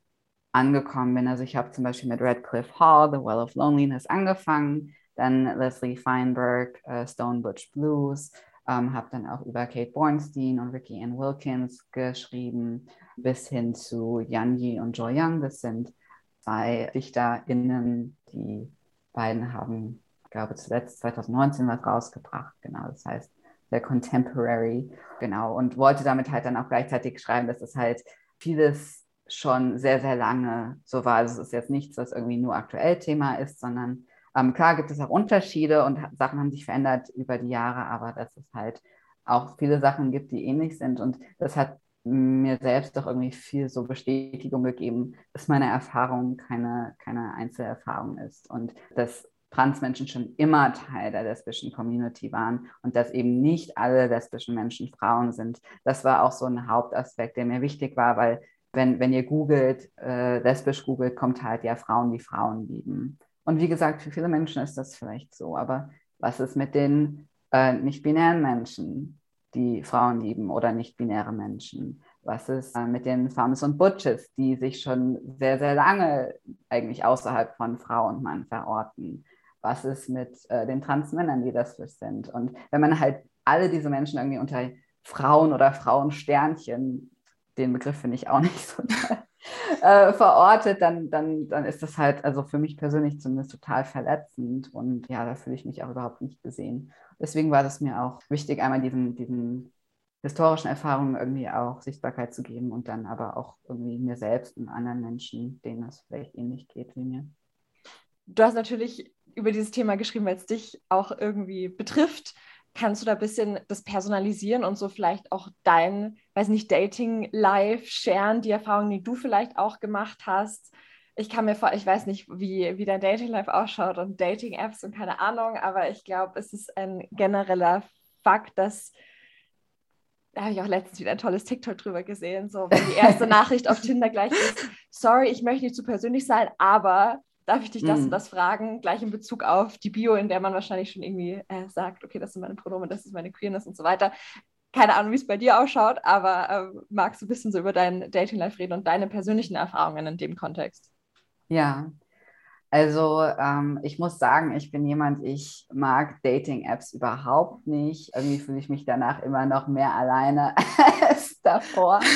angekommen bin. Also ich habe zum Beispiel mit Redcliffe Hall, The Well of Loneliness angefangen, dann Leslie Feinberg, uh, Stone Butch Blues, ähm, habe dann auch über Kate Bornstein und Ricky Ann Wilkins geschrieben, bis hin zu Yan Yi und Joy Young. Das sind zwei DichterInnen, die beiden haben, ich glaube, zuletzt 2019 was rausgebracht. Genau, das heißt, der Contemporary. Genau, und wollte damit halt dann auch gleichzeitig schreiben, dass es halt vieles schon sehr, sehr lange so war. Also es ist jetzt nichts, was irgendwie nur aktuell Thema ist, sondern ähm, klar gibt es auch Unterschiede und Sachen haben sich verändert über die Jahre, aber dass es halt auch viele Sachen gibt, die ähnlich sind. Und das hat mir selbst doch irgendwie viel so Bestätigung gegeben, dass meine Erfahrung keine, keine Einzelerfahrung ist und dass Transmenschen schon immer Teil der lesbischen Community waren und dass eben nicht alle lesbischen Menschen Frauen sind. Das war auch so ein Hauptaspekt, der mir wichtig war, weil wenn, wenn ihr googelt, äh, lesbisch googelt, kommt halt ja Frauen, die Frauen lieben. Und wie gesagt, für viele Menschen ist das vielleicht so, aber was ist mit den äh, nicht-binären Menschen, die Frauen lieben oder nicht-binäre Menschen? Was ist äh, mit den Femmes und Butches, die sich schon sehr, sehr lange eigentlich außerhalb von Frau und Mann verorten? Was ist mit äh, den Transmännern, die das sind? Und wenn man halt alle diese Menschen irgendwie unter Frauen oder Frauensternchen, den Begriff finde ich auch nicht so toll, äh, verortet, dann, dann, dann ist das halt, also für mich persönlich zumindest total verletzend und ja, da fühle ich mich auch überhaupt nicht gesehen. Deswegen war das mir auch wichtig, einmal diesen, diesen historischen Erfahrungen irgendwie auch Sichtbarkeit zu geben und dann aber auch irgendwie mir selbst und anderen Menschen, denen es vielleicht ähnlich geht wie mir. Du hast natürlich über dieses Thema geschrieben, weil es dich auch irgendwie betrifft. Kannst du da ein bisschen das personalisieren und so vielleicht auch dein, weiß nicht, Dating-Life sharen, die Erfahrungen, die du vielleicht auch gemacht hast? Ich kann mir vor, ich weiß nicht, wie, wie dein Dating-Life ausschaut und Dating-Apps und keine Ahnung, aber ich glaube, es ist ein genereller Fakt, dass da habe ich auch letztens wieder ein tolles TikTok drüber gesehen, so wenn die erste Nachricht auf Tinder gleich ist, sorry, ich möchte nicht zu persönlich sein, aber darf ich dich das mm. und das fragen, gleich in Bezug auf die Bio, in der man wahrscheinlich schon irgendwie äh, sagt, okay, das sind meine Pronomen, das ist meine Queerness und so weiter. Keine Ahnung, wie es bei dir ausschaut, aber äh, magst du ein bisschen so über dein Dating-Life reden und deine persönlichen Erfahrungen in dem Kontext? Ja, Also ähm, ich muss sagen, ich bin jemand, ich mag Dating-Apps überhaupt nicht. Irgendwie fühle ich mich danach immer noch mehr alleine als davor.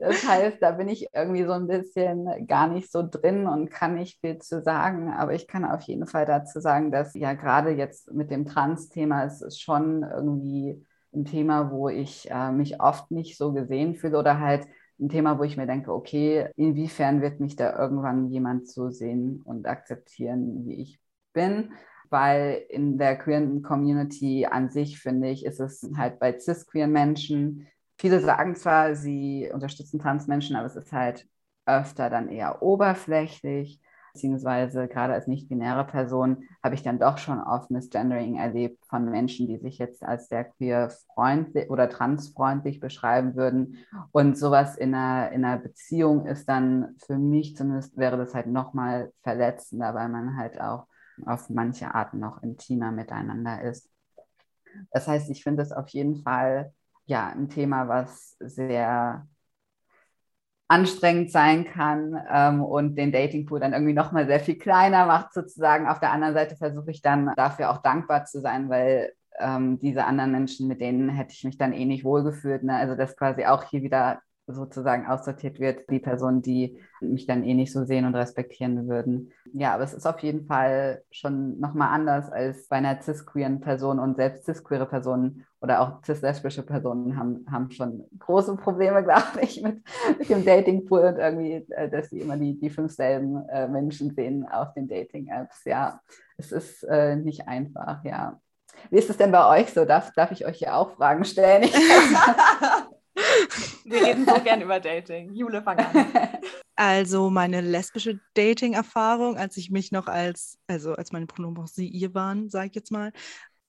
Das heißt, da bin ich irgendwie so ein bisschen gar nicht so drin und kann nicht viel zu sagen. Aber ich kann auf jeden Fall dazu sagen, dass ja gerade jetzt mit dem Trans-Thema ist es schon irgendwie ein Thema, wo ich äh, mich oft nicht so gesehen fühle oder halt ein Thema, wo ich mir denke, okay, inwiefern wird mich da irgendwann jemand so sehen und akzeptieren, wie ich bin? Weil in der queeren Community an sich, finde ich, ist es halt bei cis-queeren Menschen, viele sagen zwar, sie unterstützen Transmenschen, aber es ist halt öfter dann eher oberflächlich beziehungsweise gerade als nicht-binäre Person habe ich dann doch schon oft Misgendering erlebt von Menschen, die sich jetzt als sehr queer-freundlich oder transfreundlich beschreiben würden. Und sowas in einer, in einer Beziehung ist dann für mich zumindest, wäre das halt nochmal verletzender, weil man halt auch auf manche Arten noch intimer miteinander ist. Das heißt, ich finde es auf jeden Fall ja ein Thema, was sehr anstrengend sein kann ähm, und den Datingpool dann irgendwie nochmal sehr viel kleiner macht sozusagen. Auf der anderen Seite versuche ich dann dafür auch dankbar zu sein, weil ähm, diese anderen Menschen, mit denen hätte ich mich dann eh nicht wohlgefühlt. Ne? Also das quasi auch hier wieder sozusagen aussortiert wird, die Personen, die mich dann eh nicht so sehen und respektieren würden. Ja, aber es ist auf jeden Fall schon nochmal anders als bei einer cis-queeren Person und selbst cis-queere Personen oder auch cis-lesbische Personen haben, haben schon große Probleme, glaube ich, mit, mit dem Datingpool und irgendwie, äh, dass sie immer die, die fünf selben äh, Menschen sehen auf den Dating-Apps. Ja, es ist äh, nicht einfach, ja. Wie ist es denn bei euch so? Darf, darf ich euch hier auch Fragen stellen? Wir reden so gern über Dating. Jule, fang an. Also meine lesbische Dating-Erfahrung, als ich mich noch als, also als meine Pronomen sie, ihr waren, sage ich jetzt mal,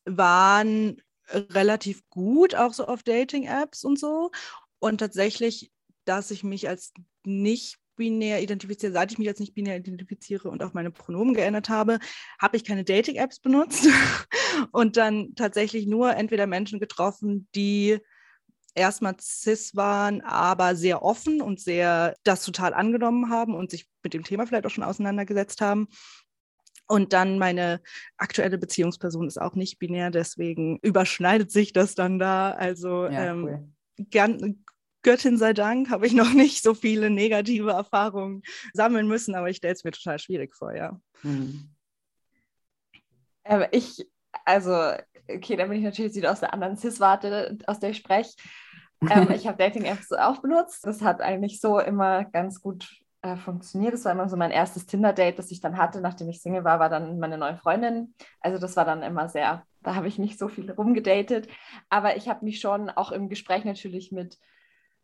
waren relativ gut, auch so auf Dating-Apps und so. Und tatsächlich, dass ich mich als nicht binär identifiziere, seit ich mich als nicht binär identifiziere und auch meine Pronomen geändert habe, habe ich keine Dating-Apps benutzt und dann tatsächlich nur entweder Menschen getroffen, die erstmal cis waren, aber sehr offen und sehr das total angenommen haben und sich mit dem Thema vielleicht auch schon auseinandergesetzt haben. Und dann meine aktuelle Beziehungsperson ist auch nicht binär, deswegen überschneidet sich das dann da. Also ja, ähm, cool. gern, Göttin sei Dank habe ich noch nicht so viele negative Erfahrungen sammeln müssen, aber ich stelle es mir total schwierig vor, ja. Hm. Aber ich, also, okay, da bin ich natürlich wieder aus der anderen Cis-Warte, aus der ich spreche. Ähm, ich habe Dating-Apps auch benutzt. Das hat eigentlich so immer ganz gut äh, funktioniert. Das war immer so mein erstes Tinder-Date, das ich dann hatte, nachdem ich Single war, war dann meine neue Freundin. Also das war dann immer sehr, da habe ich nicht so viel rumgedatet. Aber ich habe mich schon auch im Gespräch natürlich mit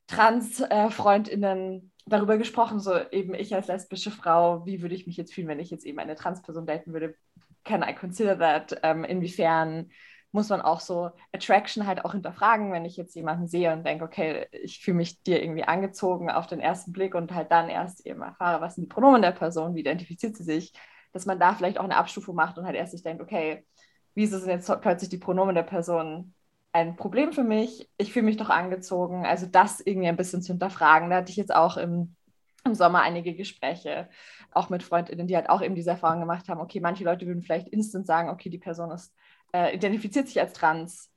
Trans-FreundInnen äh, darüber gesprochen, so eben ich als lesbische Frau, wie würde ich mich jetzt fühlen, wenn ich jetzt eben eine Trans-Person daten würde? Can I consider that? Ähm, inwiefern muss man auch so Attraction halt auch hinterfragen, wenn ich jetzt jemanden sehe und denke, okay, ich fühle mich dir irgendwie angezogen auf den ersten Blick und halt dann erst eben erfahre, was sind die Pronomen der Person, wie identifiziert sie sich, dass man da vielleicht auch eine Abstufung macht und halt erst sich denkt, okay, wieso sind jetzt plötzlich die Pronomen der Person ein Problem für mich? Ich fühle mich doch angezogen. Also das irgendwie ein bisschen zu hinterfragen. Da hatte ich jetzt auch im, im Sommer einige Gespräche, auch mit FreundInnen, die halt auch eben diese Erfahrung gemacht haben, okay, manche Leute würden vielleicht instant sagen, okay, die Person ist äh, identifiziert sich als trans,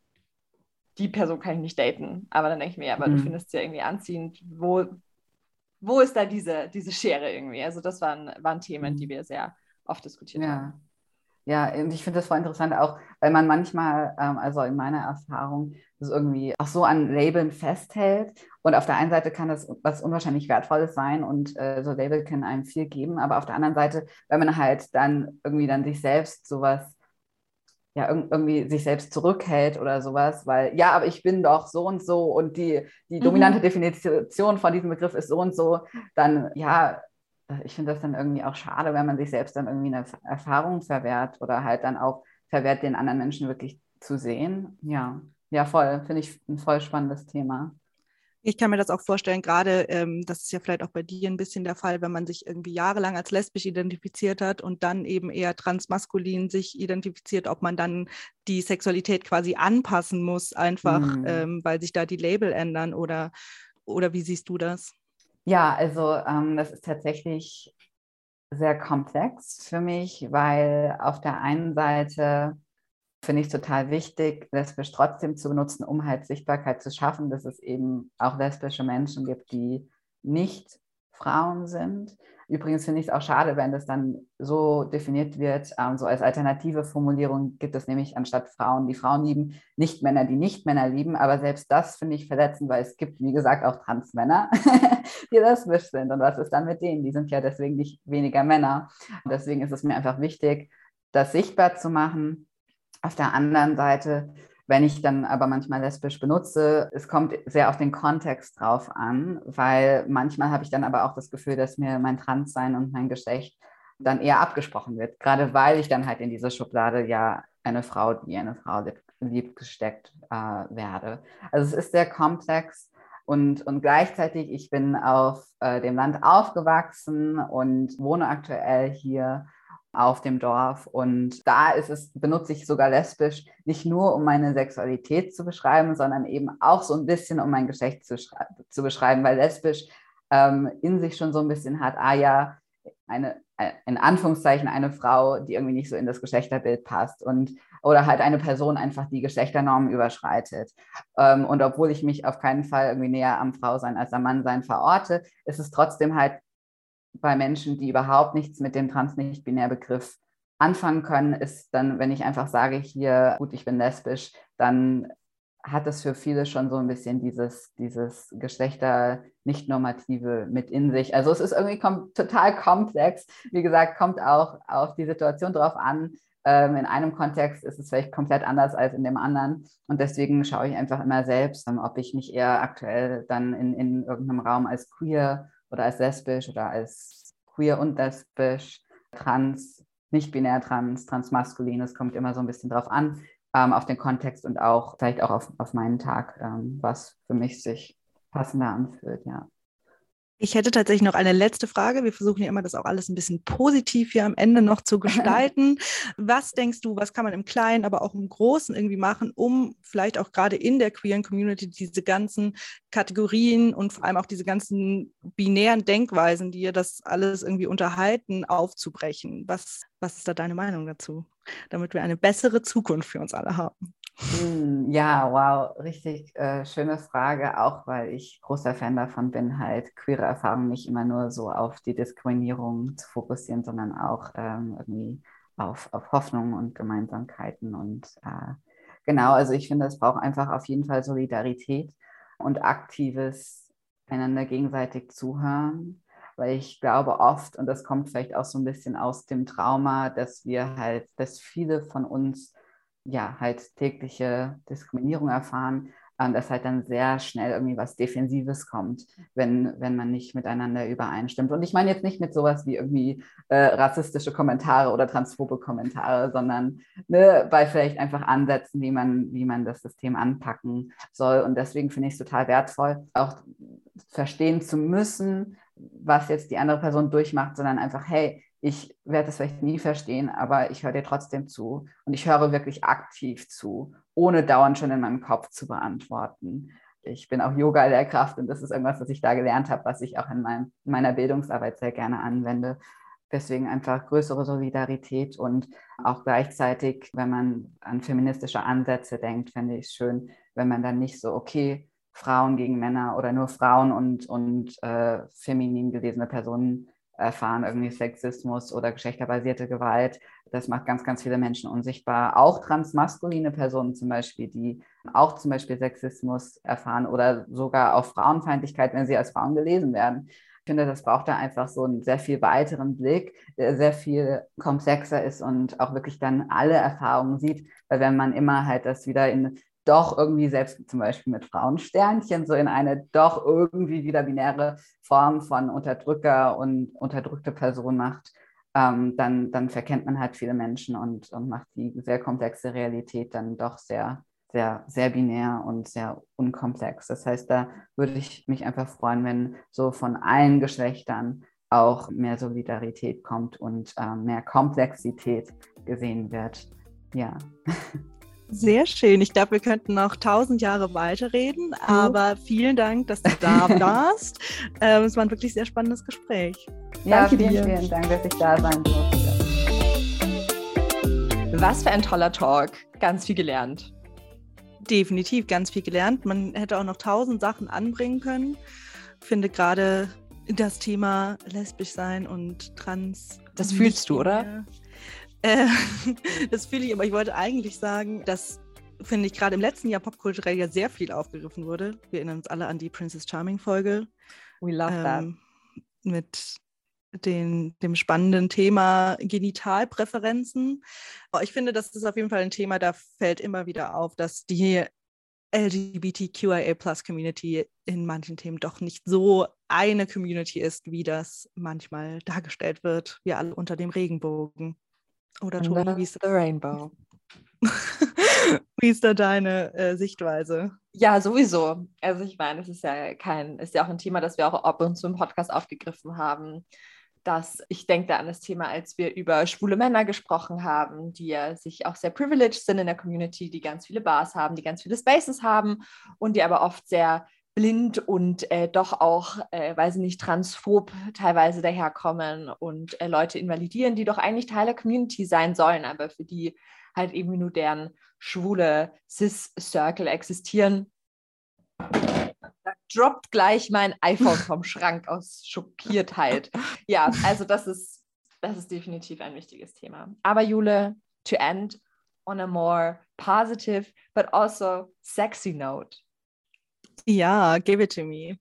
die Person kann ich nicht daten. Aber dann denke ich mir, ja, aber mhm. du findest sie ja irgendwie anziehend. Wo, wo ist da diese, diese Schere irgendwie? Also das waren, waren Themen, die mhm. wir sehr oft diskutiert ja. haben. Ja, und ich finde das voll interessant auch, weil man manchmal, ähm, also in meiner Erfahrung, das irgendwie auch so an Labeln festhält. Und auf der einen Seite kann das was unwahrscheinlich Wertvolles sein und äh, so Label können einem viel geben. Aber auf der anderen Seite, wenn man halt dann irgendwie dann sich selbst sowas ja, irgendwie sich selbst zurückhält oder sowas, weil ja, aber ich bin doch so und so und die, die mhm. dominante mhm. Definition von diesem Begriff ist so und so, dann ja, ich finde das dann irgendwie auch schade, wenn man sich selbst dann irgendwie eine Erfahrung verwehrt oder halt dann auch verwehrt, den anderen Menschen wirklich zu sehen. Ja, ja, voll, finde ich ein voll spannendes Thema. Ich kann mir das auch vorstellen, gerade ähm, das ist ja vielleicht auch bei dir ein bisschen der Fall, wenn man sich irgendwie jahrelang als lesbisch identifiziert hat und dann eben eher transmaskulin sich identifiziert, ob man dann die Sexualität quasi anpassen muss, einfach mhm. ähm, weil sich da die Label ändern oder, oder wie siehst du das? Ja, also ähm, das ist tatsächlich sehr komplex für mich, weil auf der einen Seite finde ich total wichtig, lesbisch trotzdem zu benutzen, um halt Sichtbarkeit zu schaffen, dass es eben auch lesbische Menschen gibt, die nicht Frauen sind. Übrigens finde ich es auch schade, wenn das dann so definiert wird, ähm, so als alternative Formulierung gibt es nämlich anstatt Frauen, die Frauen lieben, nicht Männer, die nicht Männer lieben. Aber selbst das finde ich verletzend, weil es gibt, wie gesagt, auch Transmänner, die lesbisch sind. Und was ist dann mit denen? Die sind ja deswegen nicht weniger Männer. Und deswegen ist es mir einfach wichtig, das sichtbar zu machen. Auf der anderen Seite wenn ich dann aber manchmal lesbisch benutze, es kommt sehr auf den Kontext drauf an, weil manchmal habe ich dann aber auch das Gefühl, dass mir mein Transsein und mein Geschlecht dann eher abgesprochen wird, gerade weil ich dann halt in diese Schublade ja eine Frau, die eine Frau liebt, gesteckt äh, werde. Also es ist sehr komplex und, und gleichzeitig, ich bin auf äh, dem Land aufgewachsen und wohne aktuell hier auf dem Dorf. Und da ist es, benutze ich sogar lesbisch, nicht nur um meine Sexualität zu beschreiben, sondern eben auch so ein bisschen um mein Geschlecht zu, zu beschreiben, weil lesbisch ähm, in sich schon so ein bisschen hat, ah ja, eine, in Anführungszeichen eine Frau, die irgendwie nicht so in das Geschlechterbild passt und oder halt eine Person einfach die Geschlechternormen überschreitet. Ähm, und obwohl ich mich auf keinen Fall irgendwie näher am Frausein als am Mannsein verorte, ist es trotzdem halt bei Menschen, die überhaupt nichts mit dem Trans-Nicht-Binär-Begriff anfangen können, ist dann, wenn ich einfach sage, hier, gut, ich bin lesbisch, dann hat es für viele schon so ein bisschen dieses, dieses Geschlechter nicht normative mit in sich. Also es ist irgendwie kom total komplex. Wie gesagt, kommt auch auf die Situation drauf an. Ähm, in einem Kontext ist es vielleicht komplett anders als in dem anderen. Und deswegen schaue ich einfach immer selbst, ähm, ob ich mich eher aktuell dann in, in irgendeinem Raum als queer oder als lesbisch oder als queer und lesbisch, trans, nicht binär trans, transmaskulin. Es kommt immer so ein bisschen drauf an, ähm, auf den Kontext und auch vielleicht auch auf, auf meinen Tag, ähm, was für mich sich passender anfühlt, ja. Ich hätte tatsächlich noch eine letzte Frage. Wir versuchen ja immer, das auch alles ein bisschen positiv hier am Ende noch zu gestalten. was denkst du, was kann man im Kleinen, aber auch im Großen irgendwie machen, um vielleicht auch gerade in der queeren Community diese ganzen Kategorien und vor allem auch diese ganzen binären Denkweisen, die ihr das alles irgendwie unterhalten, aufzubrechen? Was, was ist da deine Meinung dazu, damit wir eine bessere Zukunft für uns alle haben? Hm, ja, wow, richtig äh, schöne Frage, auch weil ich großer Fan davon bin, halt queere Erfahrungen nicht immer nur so auf die Diskriminierung zu fokussieren, sondern auch ähm, irgendwie auf, auf Hoffnung und Gemeinsamkeiten. Und äh, genau, also ich finde, es braucht einfach auf jeden Fall Solidarität und aktives einander gegenseitig zuhören, weil ich glaube oft, und das kommt vielleicht auch so ein bisschen aus dem Trauma, dass wir halt, dass viele von uns ja, halt tägliche Diskriminierung erfahren, ähm, dass halt dann sehr schnell irgendwie was Defensives kommt, wenn, wenn man nicht miteinander übereinstimmt. Und ich meine jetzt nicht mit sowas wie irgendwie äh, rassistische Kommentare oder transphobe Kommentare, sondern ne, bei vielleicht einfach Ansätzen, wie man, wie man das System anpacken soll. Und deswegen finde ich es total wertvoll, auch verstehen zu müssen, was jetzt die andere Person durchmacht, sondern einfach, hey, ich werde es vielleicht nie verstehen, aber ich höre dir trotzdem zu und ich höre wirklich aktiv zu, ohne dauernd schon in meinem Kopf zu beantworten. Ich bin auch Yoga-Lehrkraft und das ist irgendwas, was ich da gelernt habe, was ich auch in, mein, in meiner Bildungsarbeit sehr gerne anwende. Deswegen einfach größere Solidarität und auch gleichzeitig, wenn man an feministische Ansätze denkt, fände ich es schön, wenn man dann nicht so, okay, Frauen gegen Männer oder nur Frauen und, und äh, feminin gelesene Personen erfahren irgendwie Sexismus oder geschlechterbasierte Gewalt. Das macht ganz, ganz viele Menschen unsichtbar. Auch transmaskuline Personen zum Beispiel, die auch zum Beispiel Sexismus erfahren oder sogar auch Frauenfeindlichkeit, wenn sie als Frauen gelesen werden. Ich finde, das braucht da einfach so einen sehr viel weiteren Blick, der sehr viel komplexer ist und auch wirklich dann alle Erfahrungen sieht. Weil wenn man immer halt das wieder in doch irgendwie selbst zum Beispiel mit Frauensternchen so in eine doch irgendwie wieder binäre Form von Unterdrücker und unterdrückte Person macht, ähm, dann, dann verkennt man halt viele Menschen und, und macht die sehr komplexe Realität dann doch sehr, sehr, sehr binär und sehr unkomplex. Das heißt, da würde ich mich einfach freuen, wenn so von allen Geschlechtern auch mehr Solidarität kommt und äh, mehr Komplexität gesehen wird. Ja. Sehr schön. Ich glaube, wir könnten noch tausend Jahre weiterreden, aber vielen Dank, dass du da warst. Ähm, es war ein wirklich sehr spannendes Gespräch. Ja, Danke vielen, dir. vielen Dank, dass ich da sein durfte. Was für ein toller Talk. Ganz viel gelernt. Definitiv ganz viel gelernt. Man hätte auch noch tausend Sachen anbringen können. Ich finde gerade das Thema lesbisch sein und trans. Das fühlst du, oder? Äh, das fühle ich, aber ich wollte eigentlich sagen, dass, finde ich, gerade im letzten Jahr popkulturell ja sehr viel aufgegriffen wurde. Wir erinnern uns alle an die Princess Charming-Folge. We love that. ähm, mit den, dem spannenden Thema Genitalpräferenzen. Aber ich finde, das ist auf jeden Fall ein Thema, da fällt immer wieder auf, dass die LGBTQIA-Plus-Community in manchen Themen doch nicht so eine Community ist, wie das manchmal dargestellt wird. Wir alle unter dem Regenbogen. Oder Toni, Under wie ist, the Rainbow. wie ist da deine äh, Sichtweise? Ja, sowieso. Also ich meine, es ist ja kein, ist ja auch ein Thema, das wir auch ab und zu im Podcast aufgegriffen haben. Dass ich denke da an das Thema, als wir über schwule Männer gesprochen haben, die ja sich auch sehr privileged sind in der Community, die ganz viele Bars haben, die ganz viele Spaces haben und die aber oft sehr blind und äh, doch auch, äh, weil sie nicht transphob teilweise daherkommen und äh, Leute invalidieren, die doch eigentlich Teil der Community sein sollen, aber für die halt eben nur deren schwule Cis-Circle existieren. Da droppt gleich mein iPhone vom Schrank aus Schockiertheit. Ja, also das ist, das ist definitiv ein wichtiges Thema. Aber Jule, to end on a more positive but also sexy note. Ja, give it to me.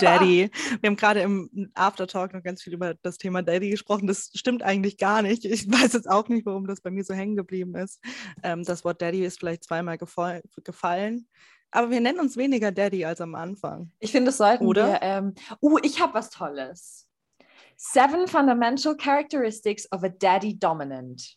Daddy. Wir haben gerade im Aftertalk noch ganz viel über das Thema Daddy gesprochen. Das stimmt eigentlich gar nicht. Ich weiß jetzt auch nicht, warum das bei mir so hängen geblieben ist. Ähm, das Wort Daddy ist vielleicht zweimal gefall gefallen. Aber wir nennen uns weniger Daddy als am Anfang. Ich finde, das sollten Oder? wir. Ähm, uh, ich habe was Tolles. Seven fundamental characteristics of a daddy dominant.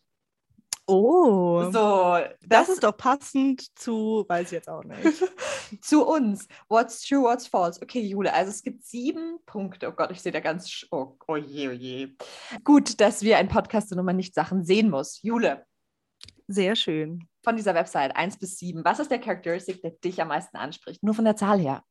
Oh. So, das, ist doch passend zu, weiß ich jetzt auch nicht. zu uns. What's true, what's false? Okay, Jule, also es gibt sieben Punkte. Oh Gott, ich sehe da ganz. Oh, oh je, oh je. Gut, dass wir ein Podcast sind und man nicht Sachen sehen muss. Jule, Sehr schön. von dieser Website 1 bis 7, was ist der Characteristic, der dich am meisten anspricht? Nur von der Zahl her.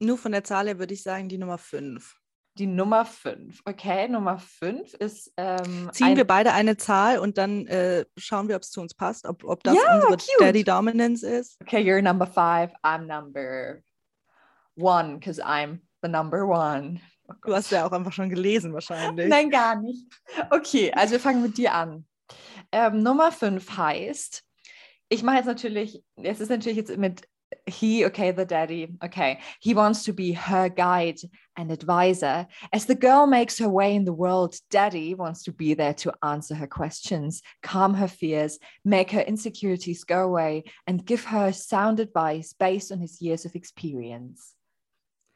Nur von der Zahl her würde ich sagen, die Nummer 5. Die Nummer 5. Okay, Nummer 5 ist. Ähm, Ziehen wir beide eine Zahl und dann äh, schauen wir, ob es zu uns passt, ob, ob das Ja, unsere cute. Daddy Dominance ist. Okay, you're number five. I'm number one, because I'm the number one. Oh Du hast ja auch einfach schon gelesen wahrscheinlich. Nein, gar nicht. Okay, also wir fangen mit dir an. Ähm, Nummer 5 heißt, ich mache jetzt natürlich, es ist natürlich jetzt mit he, okay, the daddy, okay. He wants to be her guide and advisor. As the girl makes her way in the world, daddy wants to be there to answer her questions, calm her fears, make her insecurities go away, and give her sound advice based on his years of experience.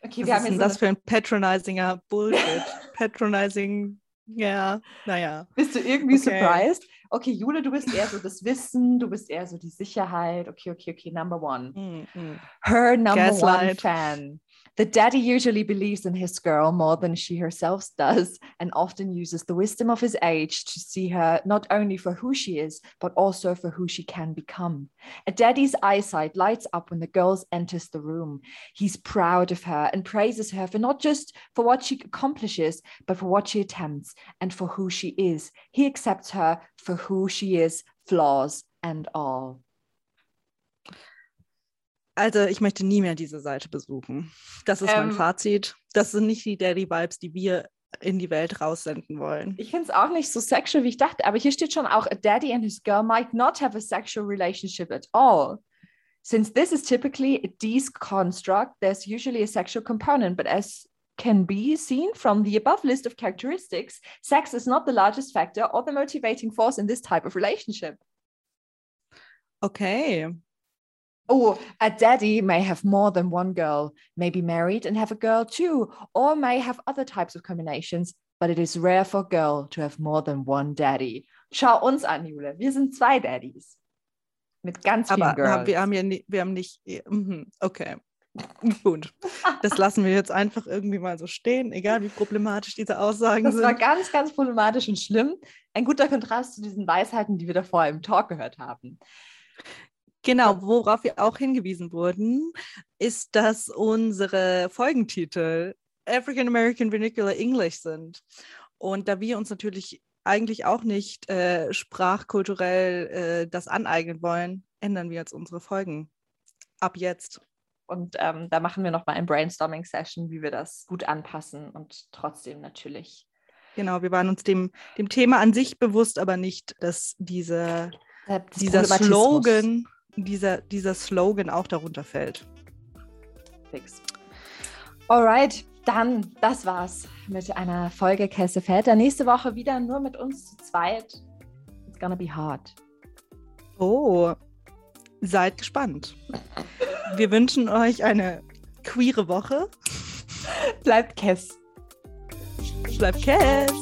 Okay, Was wir ist haben denn jetzt das für ein patronizinger Bullshit? Patronizing, ja, naja. Bist du irgendwie Okay. surprised? Okay, Jule, du bist eher so das Wissen, du bist eher so die Sicherheit. Okay, okay, okay, number one. Mm, mm. Her number one Gaslight. fan. The daddy usually believes in his girl more than she herself does and often uses the wisdom of his age to see her not only for who she is, but also for who she can become. A daddy's eyesight lights up when the girl enters the room. He's proud of her and praises her for not just for what she accomplishes, but for what she attempts and for who she is. He accepts her for who she is, flaws and all. Also ich möchte nie mehr diese Seite besuchen. Das ist mein Ähm, Fazit. Das sind nicht die Daddy-Vibes, die wir in die Welt raussenden wollen. Ich finde es auch nicht so sexual, wie ich dachte, aber hier steht schon auch, a daddy and his girl might not have a sexual relationship at all. Since this is typically a D's construct, there's usually a sexual component, but as can be seen from the above list of characteristics, sex is not the largest factor or the motivating force in this type of relationship. Okay. Oh, a daddy may have more than one girl, may be married and have a girl too, or may have other types of combinations, but it is rare for a girl to have more than one daddy. Schau uns an, Jule. Wir sind zwei Daddies. Mit ganz vielen Aber Girls. haben, wir haben ja nie, wir haben nicht. mhm, Okay. Gut. Das lassen wir jetzt einfach irgendwie mal so stehen, egal wie problematisch diese Aussagen das war sind. ganz, ganz problematisch und schlimm. Ein guter Kontrast zu diesen Weisheiten, die wir davor im Talk gehört haben. Genau, worauf wir auch hingewiesen wurden, ist, dass unsere Folgentitel African American Vernacular English sind. Und da wir uns natürlich eigentlich auch nicht äh, sprachkulturell äh, das aneignen wollen, ändern wir jetzt unsere Folgen. Ab jetzt. Und ähm, da machen wir nochmal ein Brainstorming-Session, wie wir das gut anpassen und trotzdem natürlich. Genau, wir waren uns dem, dem Thema an sich bewusst, aber nicht, dass diese, dieser Slogan, dieser, dieser Slogan auch darunter fällt. Fix. Alright, dann, das war's mit einer Folge Kesse Väter. Nächste Woche wieder nur mit uns zu zweit. It's gonna be hard. Oh, seid gespannt. Wir wünschen euch eine queere Woche. Bleibt Kess. Bleibt Kess.